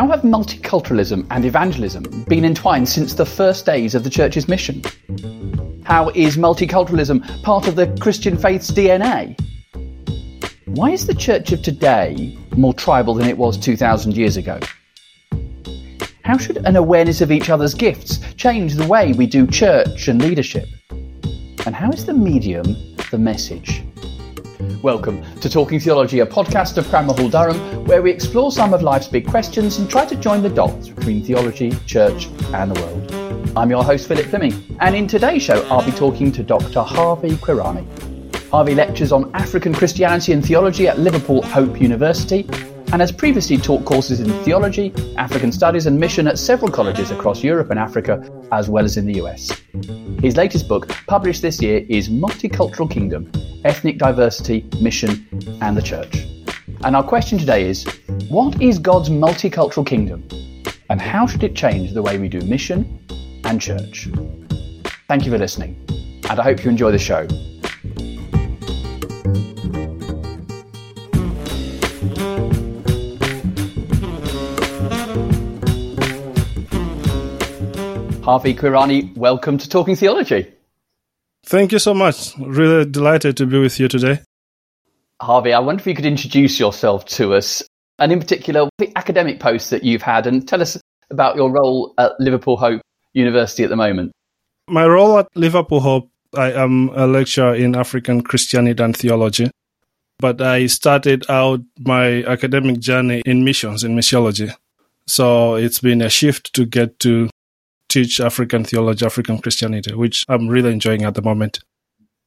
How have multiculturalism and evangelism been entwined since the first days of the church's mission? How is multiculturalism part of the Christian faith's DNA? Why is the church of today more tribal than it was 2,000 years ago? How should an awareness of each other's gifts change the way we do church and leadership? And how is the medium the message? Welcome to Talking Theology, a podcast of Cranmer Hall Durham, where we explore some of life's big questions and try to join the dots between theology, church, and the world. I'm your host, Philip Plyming, and in today's show, I'll be talking to Dr. Harvey Kwiyani. Harvey lectures on African Christianity and theology at Liverpool Hope University and has previously taught courses in theology, African studies, and mission at several colleges across Europe and Africa, as well as in the US. His latest book, published this year, is Multicultural Kingdom Ethnic Diversity, Mission, and the Church. And our question today is What is God's multicultural kingdom? And how should it change the way we do mission and church? Thank you for listening, and I hope you enjoy the show. Harvey Kwiyani, welcome to Talking Theology. Thank you so much. Really delighted to be with you today. Harvey, I wonder if you could introduce yourself to us, and in particular, the academic posts that you've had, and tell us about your role at Liverpool Hope University at the moment. My role at Liverpool Hope, I am a lecturer in African Christianity and theology, but I started out my academic journey in missions, in missiology. So it's been a shift to get to teach African theology, African Christianity, which I'm really enjoying at the moment.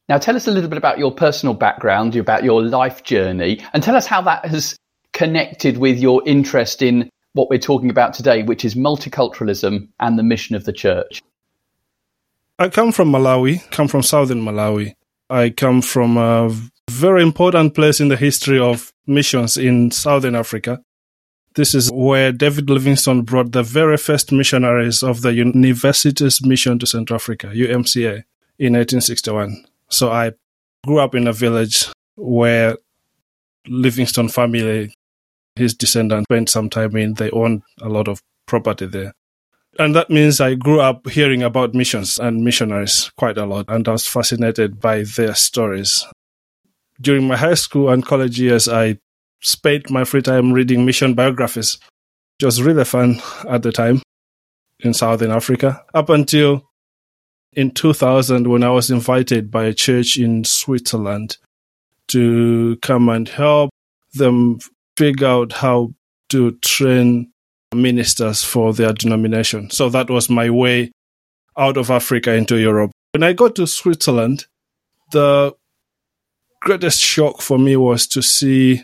Now, tell us a little bit about your personal background, about your life journey, and tell us how that has connected with your interest in what we're talking about today, which is multiculturalism and the mission of the church. I come from Malawi, come from southern Malawi. I come from a very important place in the history of missions in southern Africa. This is where David Livingstone brought the very first missionaries of the University's Mission to Central Africa, UMCA, in 1861. So I grew up in a village where Livingstone family, his descendants, spent some time in. They owned a lot of property there. And that means I grew up hearing about missions and missionaries quite a lot, and I was fascinated by their stories. During my high school and college years, I spent my free time reading mission biographies. It was really fun at the time in Southern Africa. Up until in 2000, when I was invited by a church in Switzerland to come and help them figure out how to train ministers for their denomination. So that was my way out of Africa into Europe. When I got to Switzerland, the greatest shock for me was to see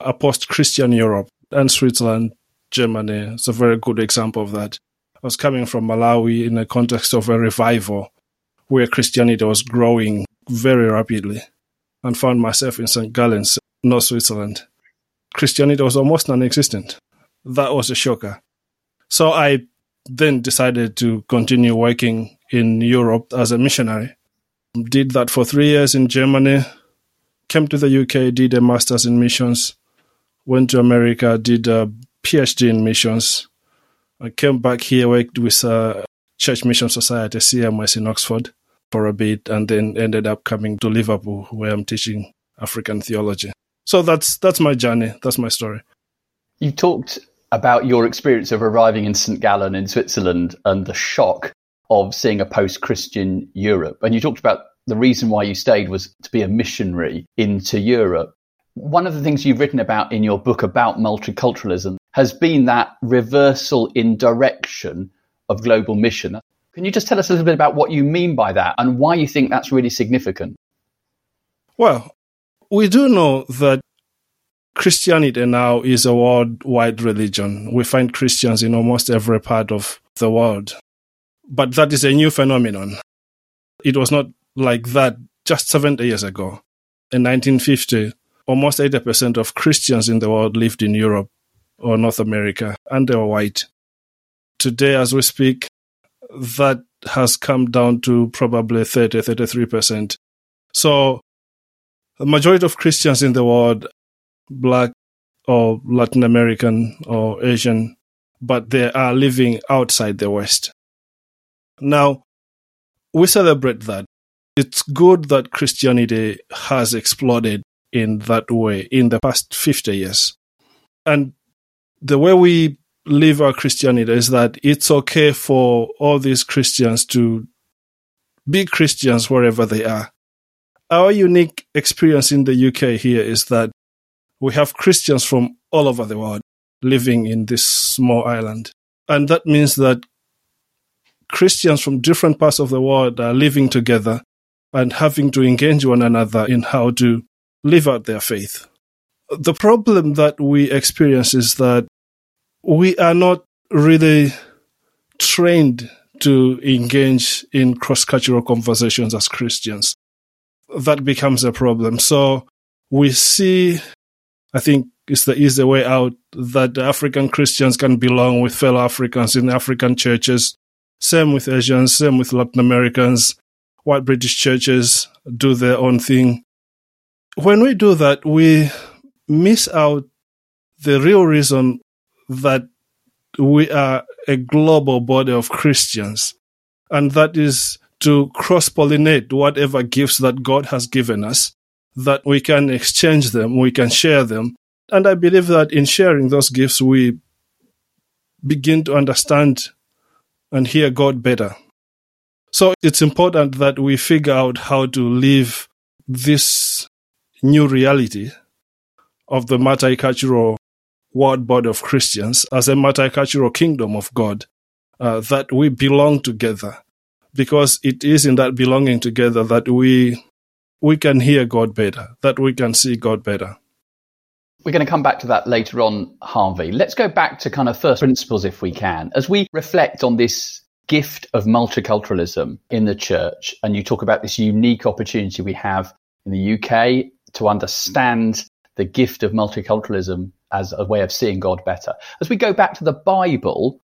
a post Christian Europe and Switzerland, Germany is a very good example of that. I was coming from Malawi in the context of a revival where Christianity was growing very rapidly and found myself in St. Gallens, North Switzerland. Christianity was almost non existent. That was a shocker. So I then decided to continue working in Europe as a missionary. Did that for three years in Germany, came to the UK, did a master's in missions, went to America, did a PhD in missions. I came back here, worked with a Church Mission Society, CMS in Oxford for a bit, and then ended up coming to Liverpool, where I'm teaching African theology. So that's that's my journey. That's my story. You talked about your experience of arriving in St. Gallen in Switzerland and the shock of seeing a post-Christian Europe, and you talked about the reason why you stayed was to be a missionary into Europe. One of the things you've written about in your book about multiculturalism has been that reversal in direction of global mission. Can you just tell us a little bit about what you mean by that and why you think that's really significant? Well, we do know that Christianity now is a worldwide religion. We find Christians in almost every part of the world. But that is a new phenomenon. It was not like that just 70 years ago. In 1950, almost 80% of Christians in the world lived in Europe or North America, and they were white. Today, as we speak, that has come down to probably 30, 33%. So, the majority of Christians in the world, black or Latin American or Asian, but they are living outside the West. Now, we celebrate that. It's good that Christianity has exploded in that way in the past 50 years. And the way we live our Christianity is that it's okay for all these Christians to be Christians wherever they are. Our unique experience in the UK here is that we have Christians from all over the world living in this small island. And that means that Christians from different parts of the world are living together and having to engage one another in how to live out their faith. The problem that we experience is that we are not really trained to engage in cross cultural conversations as Christians. That becomes a problem. So we see, I think it's the easy way out that African Christians can belong with fellow Africans in African churches. Same with Asians, same with Latin Americans. White British churches do their own thing. When we do that, we miss out the real reason that we are a global body of Christians. And that is to cross pollinate whatever gifts that God has given us, that we can exchange them, we can share them. And I believe that in sharing those gifts, we begin to understand and hear God better. So it's important that we figure out how to live this new reality of the multicultural world body of Christians as a multicultural kingdom of God, uh, that we belong together. Because it is in that belonging together that we we can hear God better, that we can see God better. We're going to come back to that later on, Harvey. Let's go back to kind of first principles if we can. As we reflect on this gift of multiculturalism in the church, and you talk about this unique opportunity we have in the UK to understand the gift of multiculturalism as a way of seeing God better. As we go back to the Bible,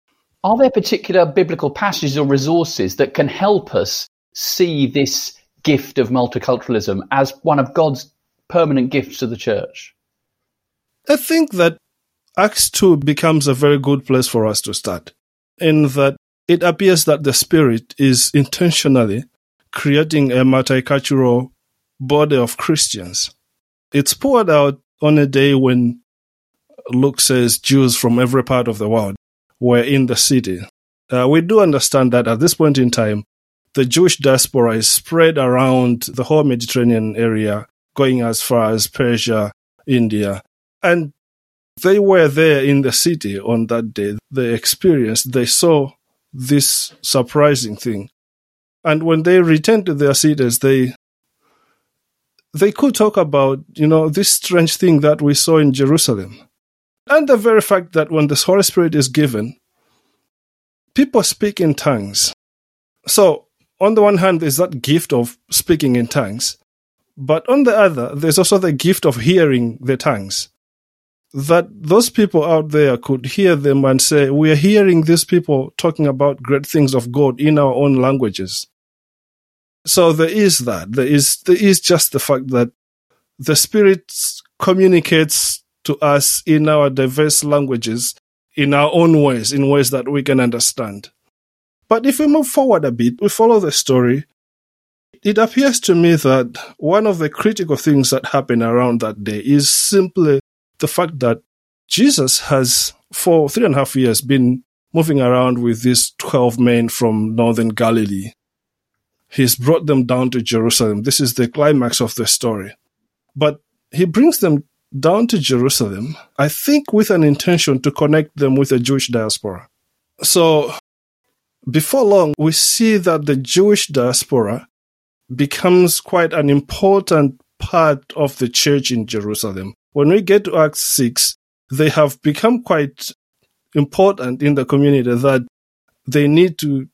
are there particular biblical passages or resources that can help us see this gift of multiculturalism as one of God's permanent gifts to the church? I think that Acts 2 becomes a very good place for us to start, in that it appears that the Spirit is intentionally creating a multicultural body of Christians. It's poured out on a day when Luke says Jews from every part of the world were in the city. Uh, we do understand that at this point in time, the Jewish diaspora is spread around the whole Mediterranean area, going as far as Persia, India. And they were there in the city on that day. They experienced, they saw this surprising thing. And when they returned to their cities, they they could talk about, you know, this strange thing that we saw in Jerusalem. And the very fact that when the Holy Spirit is given, people speak in tongues. So, on the one hand, there's that gift of speaking in tongues. But on the other, there's also the gift of hearing the tongues. That those people out there could hear them and say, We are hearing these people talking about great things of God in our own languages. So there is that. There is, there is just the fact that the Spirit communicates to us in our diverse languages, in our own ways, in ways that we can understand. But if we move forward a bit, we follow the story. It appears to me that one of the critical things that happen around that day is simply the fact that Jesus has, for three and a half years, been moving around with these 12 men from northern Galilee. He's brought them down to Jerusalem. This is the climax of the story. But he brings them down to Jerusalem, I think with an intention to connect them with the Jewish diaspora. So, before long, we see that the Jewish diaspora becomes quite an important part of the church in Jerusalem. When we get to Acts 6, they have become quite important in the community that they need to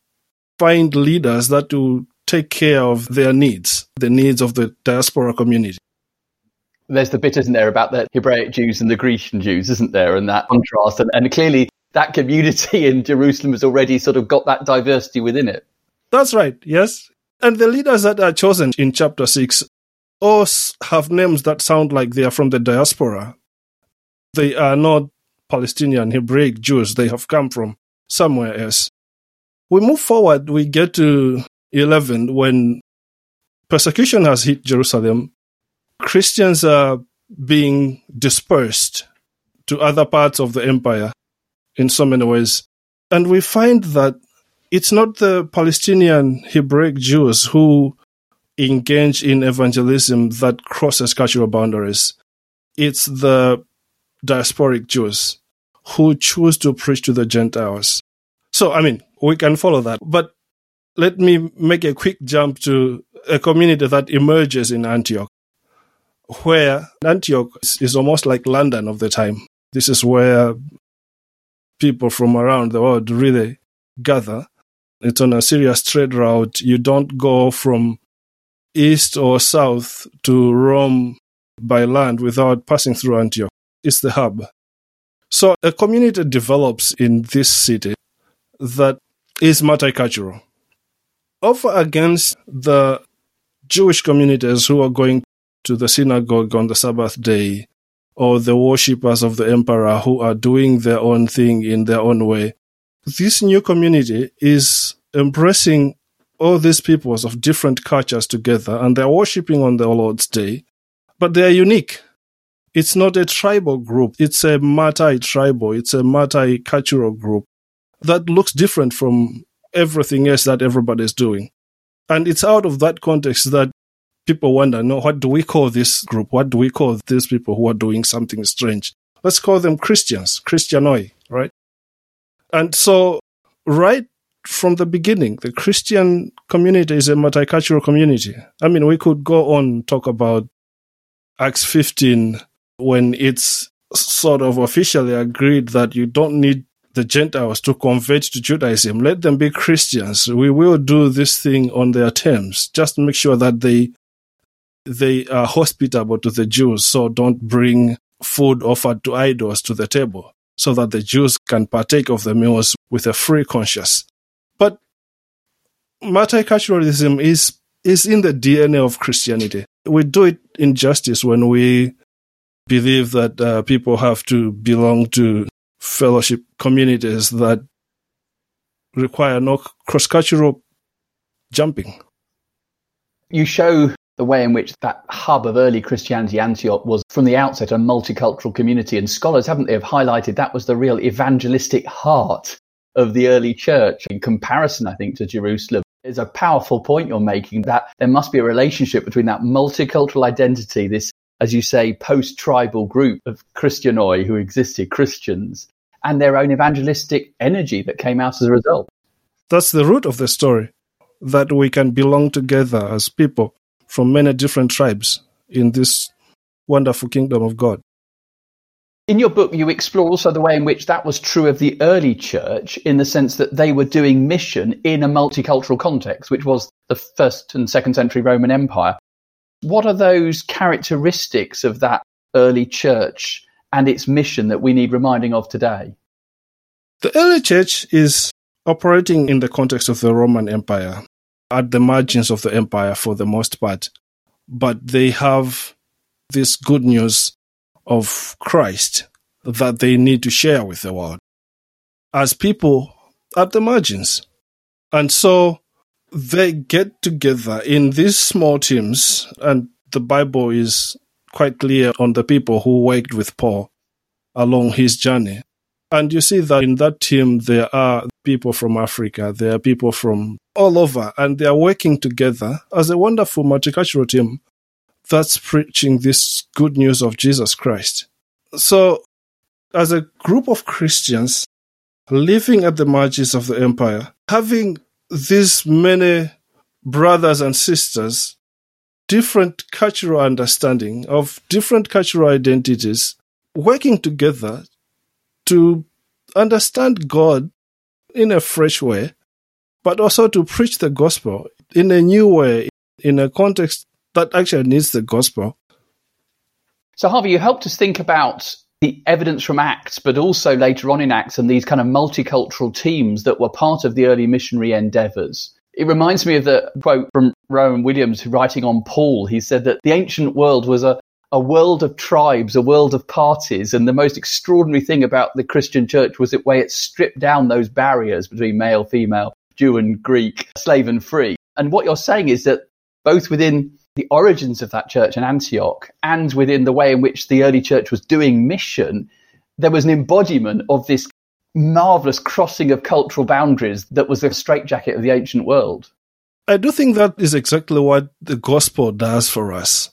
find leaders that will take care of their needs, the needs of the diaspora community there's the bit, isn't there, about the Hebraic Jews and the Grecian Jews, isn't there, and that contrast. And, and clearly, that community in Jerusalem has already sort of got that diversity within it. That's right, yes. And the leaders that are chosen in chapter 6 all have names that sound like they are from the diaspora. They are not Palestinian Hebraic Jews. They have come from somewhere else. We move forward, we get to 11 when persecution has hit Jerusalem. Christians are being dispersed to other parts of the empire in so many ways. And we find that it's not the Palestinian Hebraic Jews who engage in evangelism that crosses cultural boundaries. It's the diasporic Jews who choose to preach to the Gentiles. So, I mean, we can follow that. But let me make a quick jump to a community that emerges in Antioch, where Antioch is almost like London of the time. This is where people from around the world really gather. It's on a serious trade route. You don't go from east or south to Rome by land without passing through Antioch. It's the hub. So a community develops in this city that is multicultural. Over against the Jewish communities who are going to the synagogue on the Sabbath day, or the worshippers of the emperor who are doing their own thing in their own way, this new community is embracing all these peoples of different cultures together and they're worshipping on the Lord's Day, but they are unique. It's not a tribal group. It's a multi-tribal. It's a multi-cultural group that looks different from everything else that everybody is doing. And it's out of that context that people wonder, no, what do we call this group? What do we call these people who are doing something strange? Let's call them Christians, Christianoi, right? And so, right from the beginning, the Christian community is a multicultural community. I mean, we could go on talk about Acts 15 when it's sort of officially agreed that you don't need the Gentiles to convert to Judaism. Let them be Christians. We will do this thing on their terms. Just make sure that they they are hospitable to the Jews, so don't bring food offered to idols to the table, so that the Jews can partake of the meals with a free conscience. But multiculturalism is is in the DNA of Christianity. We do it injustice when we believe that uh, people have to belong to fellowship communities that require no cross cultural jumping. You show the way in which that hub of early Christianity, Antioch, was from the outset a multicultural community. And scholars, haven't they, have highlighted that was the real evangelistic heart of the early church in comparison, I think, to Jerusalem. Is a powerful point you're making that there must be a relationship between that multicultural identity, this, as you say, post tribal group of Christianoi who existed, Christians, and their own evangelistic energy that came out as a result. That's the root of the story that we can belong together as people from many different tribes in this wonderful kingdom of God. In your book, you explore also the way in which that was true of the early church in the sense that they were doing mission in a multicultural context, which was the first and second century Roman Empire. What are those characteristics of that early church and its mission that we need reminding of today? The early church is operating in the context of the Roman Empire, at the margins of the empire for the most part, but they have this good news of Christ that they need to share with the world as people at the margins. And so they get together in these small teams, and the Bible is quite clear on the people who worked with Paul along his journey. And you see that in that team, there are people from Africa, there are people from all over, and they are working together as a wonderful multicultural team that's preaching this good news of Jesus Christ. So, as a group of Christians living at the margins of the empire, having these many brothers and sisters, different cultural understanding of different cultural identities, working together to understand God in a fresh way, but also to preach the gospel in a new way, in a context that actually needs the gospel. So, Harvey, you helped us think about the evidence from Acts, but also later on in Acts and these kind of multicultural teams that were part of the early missionary endeavors. It reminds me of the quote from Rowan Williams writing on Paul. He said that the ancient world was a, a world of tribes, a world of parties. And the most extraordinary thing about the Christian church was the way it stripped down those barriers between male, female, Jew and Greek, slave and free. And what you're saying is that both within the origins of that church in Antioch and within the way in which the early church was doing mission, there was an embodiment of this marvelous crossing of cultural boundaries that was the straitjacket of the ancient world. I do think that is exactly what the gospel does for us,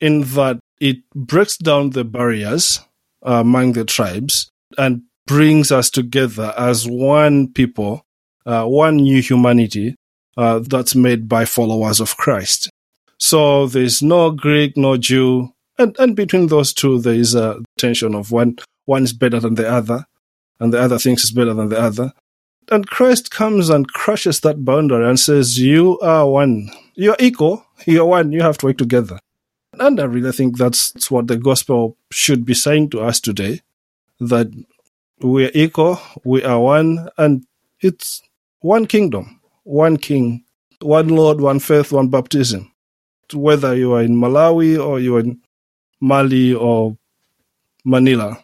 in that it breaks down the barriers uh, among the tribes and brings us together as one people, uh, one new humanity uh, that's made by followers of Christ. So there's no Greek, no Jew, and, and between those two there is a tension of one one is better than the other, and the other thinks it's better than the other. And Christ comes and crushes that boundary and says, You are one. You're equal. You're one. You have to work together. And I really think that's, what the gospel should be saying to us today that we are equal, we are one, and it's one kingdom, one king, one Lord, one faith, one baptism. Whether you are in Malawi or you're in Mali or Manila.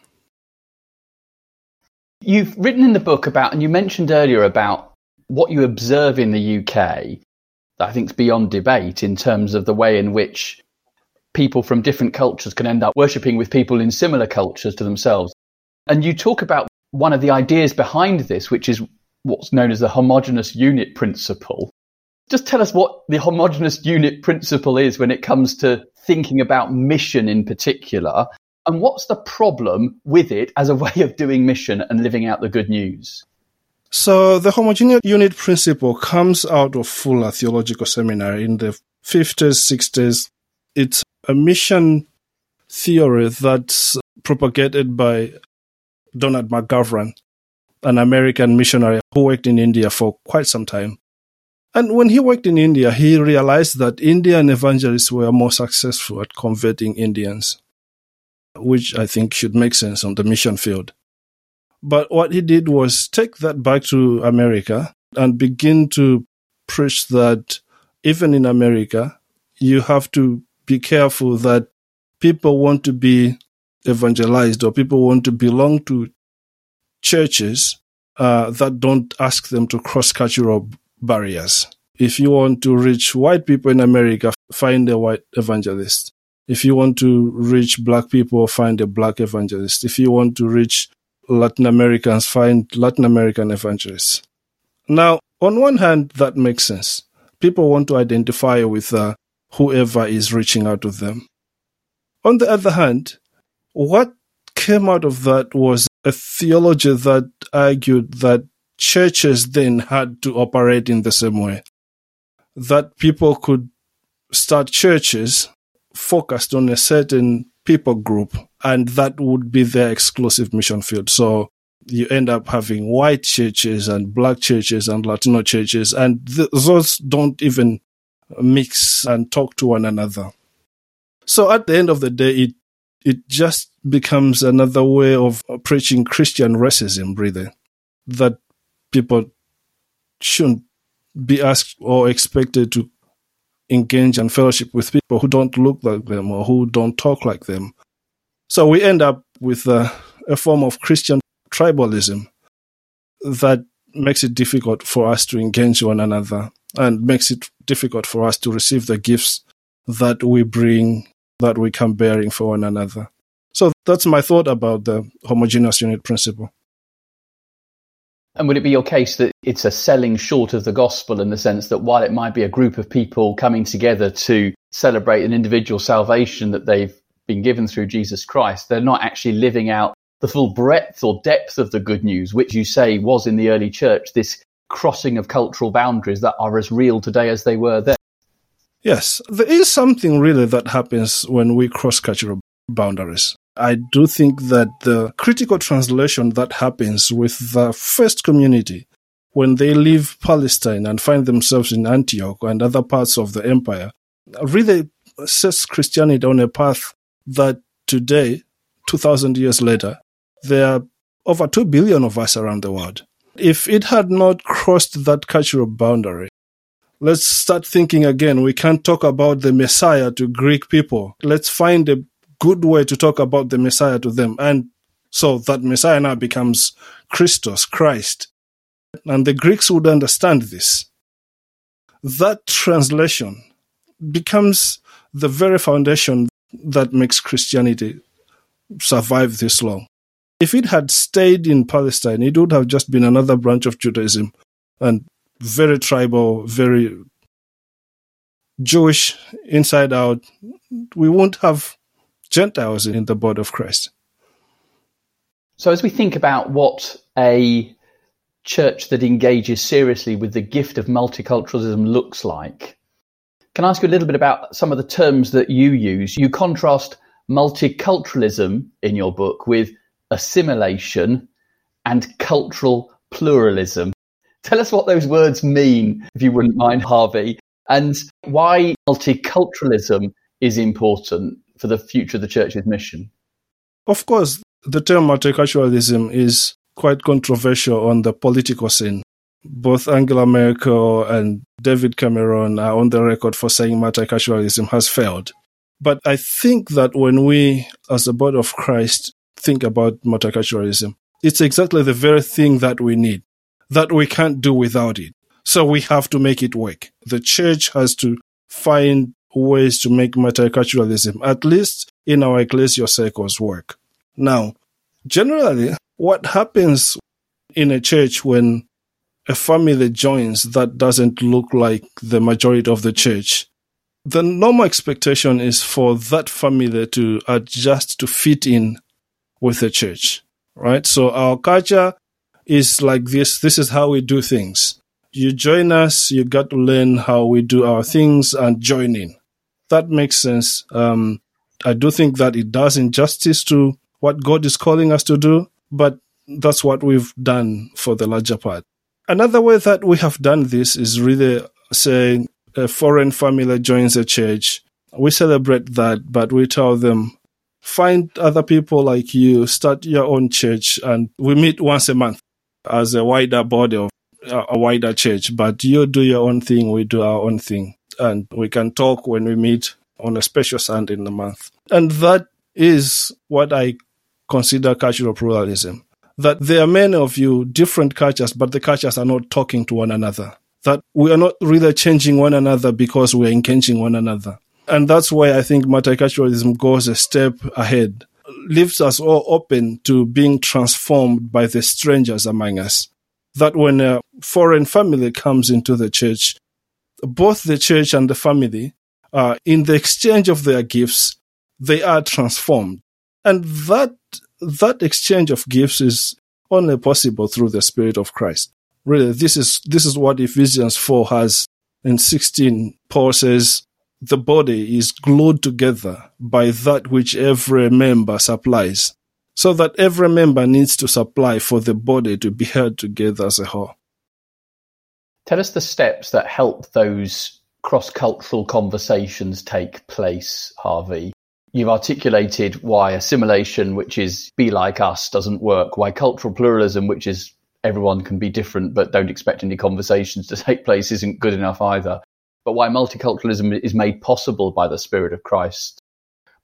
You've written in the book about, and you mentioned earlier about what you observe in the UK that I think is beyond debate in terms of the way in which people from different cultures can end up worshipping with people in similar cultures to themselves. And you talk about one of the ideas behind this, which is what's known as the homogenous unit principle. Just tell us what the homogenous unit principle is when it comes to thinking about mission in particular, and what's the problem with it as a way of doing mission and living out the good news? So the homogeneous unit principle comes out of Fuller Theological Seminary in the 50s, 60s. It's a mission theory that's propagated by Donald McGavran, an American missionary who worked in India for quite some time. And when he worked in India, he realized that Indian evangelists were more successful at converting Indians which I think should make sense on the mission field. But what he did was take that back to America and begin to preach that even in America, you have to be careful that people want to be evangelized or people want to belong to churches uh, that don't ask them to cross cultural barriers. If you want to reach white people in America, find a white evangelist. If you want to reach black people, find a black evangelist. If you want to reach Latin Americans, find Latin American evangelists. Now, on one hand, that makes sense. People want to identify with uh, whoever is reaching out to them. On the other hand, what came out of that was a theology that argued that churches then had to operate in the same way. That people could start churches focused on a certain people group, and that would be their exclusive mission field. So you end up having white churches and black churches and Latino churches, and th- those don't even mix and talk to one another. So at the end of the day, it it just becomes another way of preaching Christian racism, really, that people shouldn't be asked or expected to engage and fellowship with people who don't look like them or who don't talk like them. So we end up with a, a form of Christian tribalism that makes it difficult for us to engage one another and makes it difficult for us to receive the gifts that we bring, that we come bearing for one another. So that's my thought about the homogeneous unit principle. And would it be your case that it's a selling short of the gospel in the sense that while it might be a group of people coming together to celebrate an individual salvation that they've been given through Jesus Christ, they're not actually living out the full breadth or depth of the good news, which you say was in the early church, this crossing of cultural boundaries that are as real today as they were then. Yes, there is something really that happens when we cross cultural boundaries. I do think that the critical translation that happens with the first community when they leave Palestine and find themselves in Antioch and other parts of the empire really sets Christianity on a path that today, 2000 years later, there are over 2 billion of us around the world. If it had not crossed that cultural boundary, let's start thinking again. We can't talk about the Messiah to Greek people. Let's find a good way to talk about the Messiah to them. And so that Messiah now becomes Christos, Christ. And the Greeks would understand this. That translation becomes the very foundation that makes Christianity survive this long. If it had stayed in Palestine, it would have just been another branch of Judaism and very tribal, very Jewish inside out. We won't have Gentiles in the body of Christ. So, as we think about what a church that engages seriously with the gift of multiculturalism looks like, can I ask you a little bit about some of the terms that you use? You contrast multiculturalism in your book with assimilation and cultural pluralism. Tell us what those words mean, if you wouldn't mind, Harvey, and why multiculturalism is important for the future of the church's mission. Of course, the term multiculturalism is quite controversial on the political scene. Both Angela Merkel and David Cameron are on the record for saying multiculturalism has failed. But I think that when we, as the body of Christ, think about multiculturalism, it's exactly the very thing that we need, that we can't do without it. So we have to make it work. The church has to find ways to make multiculturalism, at least in our ecclesial circles, work. Now, generally, what happens in a church when a family joins that doesn't look like the majority of the church the normal expectation is for that family to adjust to fit in with the church, right? So our culture is like this. This is how we do things. You join us, you got to learn how we do our things and join in. That makes sense. Um, I do think that it does injustice to what God is calling us to do, but that's what we've done for the larger part. Another way that we have done this is really saying, a foreign family joins a church, we celebrate that, but we tell them, find other people like you, start your own church, and we meet once a month as a wider body of a wider church. But you do your own thing, we do our own thing, and we can talk when we meet on a special Sunday in the month. And that is what I consider cultural pluralism. That there are many of you, different cultures, but the cultures are not talking to one another that we are not really changing one another because we're engaging one another. And that's why I think multiculturalism goes a step ahead, leaves us all open to being transformed by the strangers among us. That when a foreign family comes into the church, both the church and the family, uh, in the exchange of their gifts, they are transformed. And that, that exchange of gifts is only possible through the Spirit of Christ. Really this is this is what Ephesians 4 has in 16 Paul says the body is glued together by that which every member supplies so that every member needs to supply for the body to be held together as a whole tell us the steps that help those cross-cultural conversations take place harvey You've articulated why assimilation, which is be like us, doesn't work, why cultural pluralism, which is everyone can be different, but don't expect any conversations to take place isn't good enough either. But why multiculturalism is made possible by the Spirit of Christ.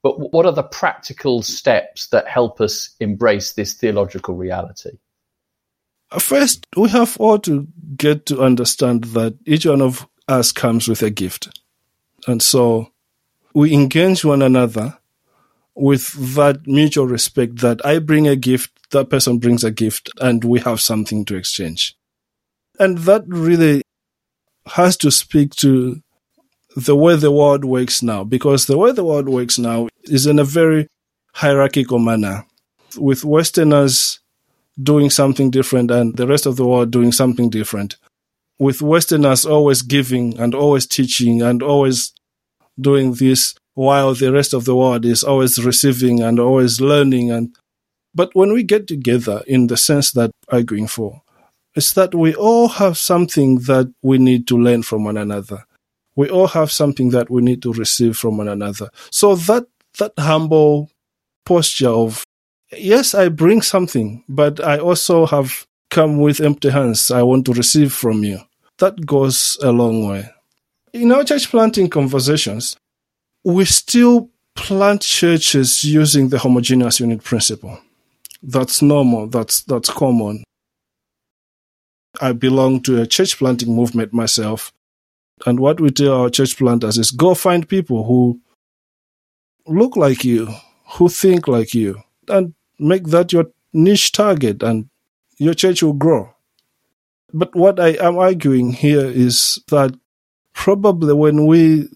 But what are the practical steps that help us embrace this theological reality? Uh, first, we have all to get to understand that each one of us comes with a gift. And so we engage one another with that mutual respect that I bring a gift, that person brings a gift, and we have something to exchange. And that really has to speak to the way the world works now, because the way the world works now is in a very hierarchical manner, with Westerners doing something different and the rest of the world doing something different. With Westerners always giving and always teaching and always doing this while the rest of the world is always receiving and always learning and but when we get together in the sense that arguing for it's that we all have something that we need to learn from one another we all have something that we need to receive from one another so that that humble posture of yes i bring something but i also have come with empty hands i want to receive from you that goes a long way in our church planting conversations we still plant churches using the homogeneous unit principle. That's normal. That's that's common. I belong to a church planting movement myself. And what we tell our church planters is go find people who look like you, who think like you, and make that your niche target, and your church will grow. But what I am arguing here is that probably when we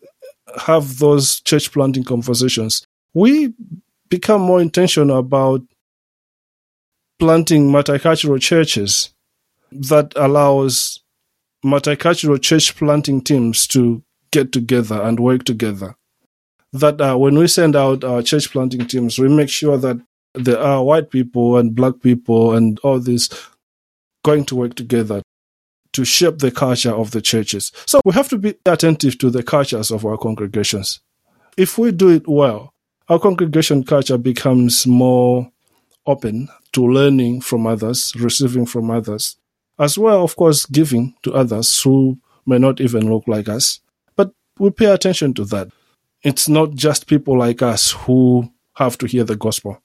have those church planting conversations, we become more intentional about planting multicultural churches that allows multicultural church planting teams to get together and work together. That uh, when we send out our church planting teams, we make sure that there are white people and black people and all this going to work together to shape the culture of the churches. So we have to be attentive to the cultures of our congregations. If we do it well, our congregation culture becomes more open to learning from others, receiving from others, as well, of course, giving to others who may not even look like us. But we pay attention to that. It's not just people like us who have to hear the gospel.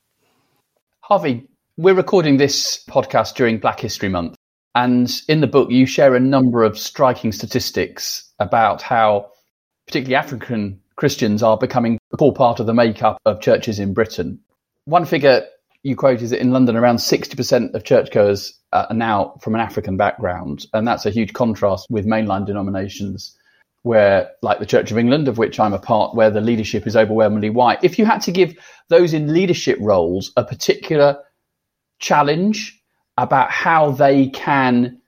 Harvey, we're recording this podcast during Black History Month. And in the book, you share a number of striking statistics about how, particularly African Christians, are becoming a core part of the makeup of churches in Britain. One figure you quote is that in London, around 60% of churchgoers uh, are now from an African background. And that's a huge contrast with mainline denominations where, like the Church of England, of which I'm a part, where the leadership is overwhelmingly white. If you had to give those in leadership roles a particular challenge about how they can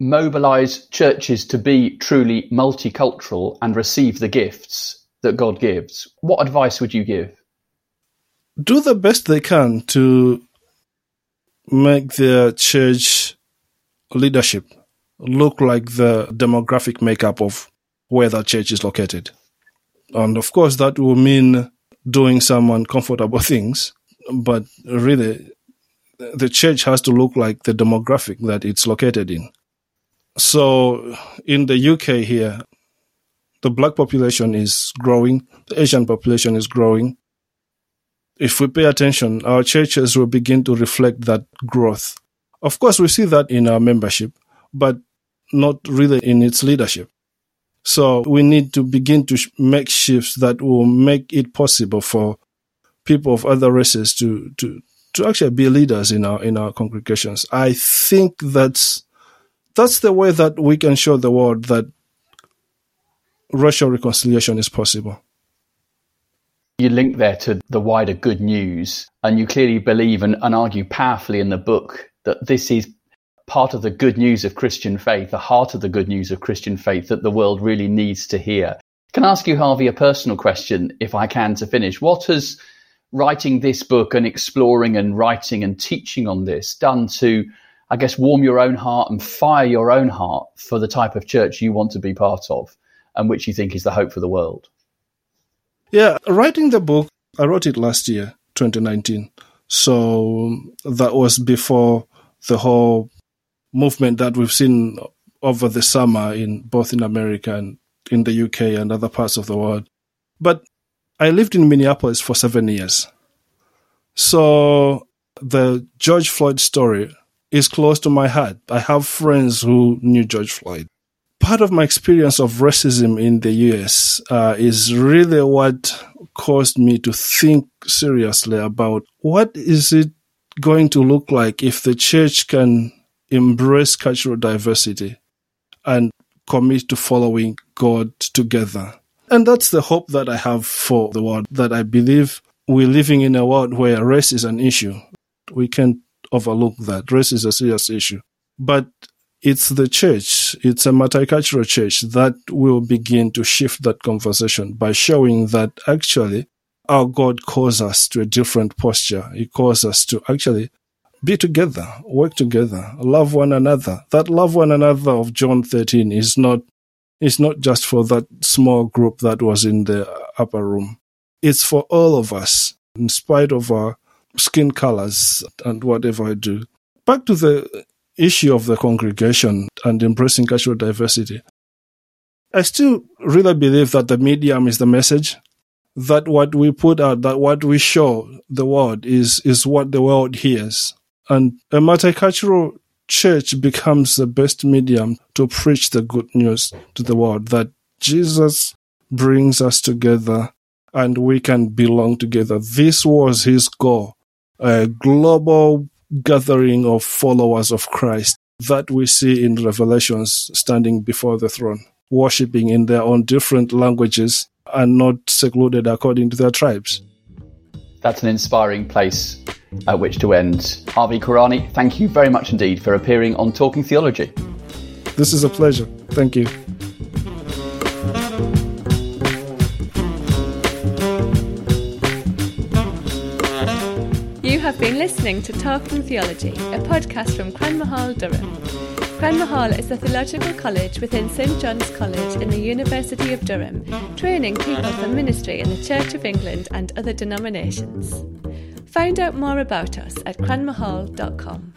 mobilize churches to be truly multicultural and receive the gifts that God gives, what advice would you give? Do the best they can to make their church leadership look like the demographic makeup of where that church is located. And of course, that will mean doing some uncomfortable things, but really, the church has to look like the demographic that it's located in. So, in the UK here, the black population is growing, the Asian population is growing. If we pay attention, our churches will begin to reflect that growth. Of course, we see that in our membership, but not really in its leadership. So we need to begin to make shifts that will make it possible for people of other races to, to, to actually be leaders in our, in our congregations. I think that's, that's the way that we can show the world that racial reconciliation is possible. You link there to the wider good news, and you clearly believe and, and argue powerfully in the book that this is part of the good news of Christian faith, the heart of the good news of Christian faith that the world really needs to hear. Can I ask you, Harvey, a personal question, if I can, to finish? What has writing this book and exploring and writing and teaching on this done to, I guess, warm your own heart and fire your own heart for the type of church you want to be part of and which you think is the hope for the world? Yeah, writing the book, I wrote it last year, 2019. So um, that was before the whole movement that we've seen over the summer in both in America and in the UK and other parts of the world. But I lived in Minneapolis for seven years. So the George Floyd story is close to my heart. I have friends who knew George Floyd. Part of my experience of racism in the US uh, is really what caused me to think seriously about what is it going to look like if the church can embrace cultural diversity and commit to following God together. And that's the hope that I have for the world, that I believe we're living in a world where race is an issue. We can't overlook that. Race is a serious issue. But it's the church, it's a multicultural church that will begin to shift that conversation by showing that actually our God calls us to a different posture. He calls us to actually be together, work together, love one another. That love one another of John 13 is not, is not just for that small group that was in the upper room. It's for all of us, in spite of our skin colors and whatever I do. Back to the issue of the congregation and embracing cultural diversity. I still really believe that the medium is the message, that what we put out, that what we show the world is, is what the world hears. And a multicultural church becomes the best medium to preach the good news to the world that Jesus brings us together and we can belong together. This was his goal, a global gathering of followers of Christ that we see in Revelations standing before the throne, worshipping in their own different languages and not secluded according to their tribes. That's an inspiring place at which to end. Harvey Kwiyani, thank you very much indeed for appearing on Talking Theology. This is a pleasure. Thank you. You have been listening to Talking Theology, a podcast from Cranmer Hall, Durham. Cranmer Hall is a theological college within St John's College in the University of Durham, training people for ministry in the Church of England and other denominations. Find out more about us at cranmerhall.com.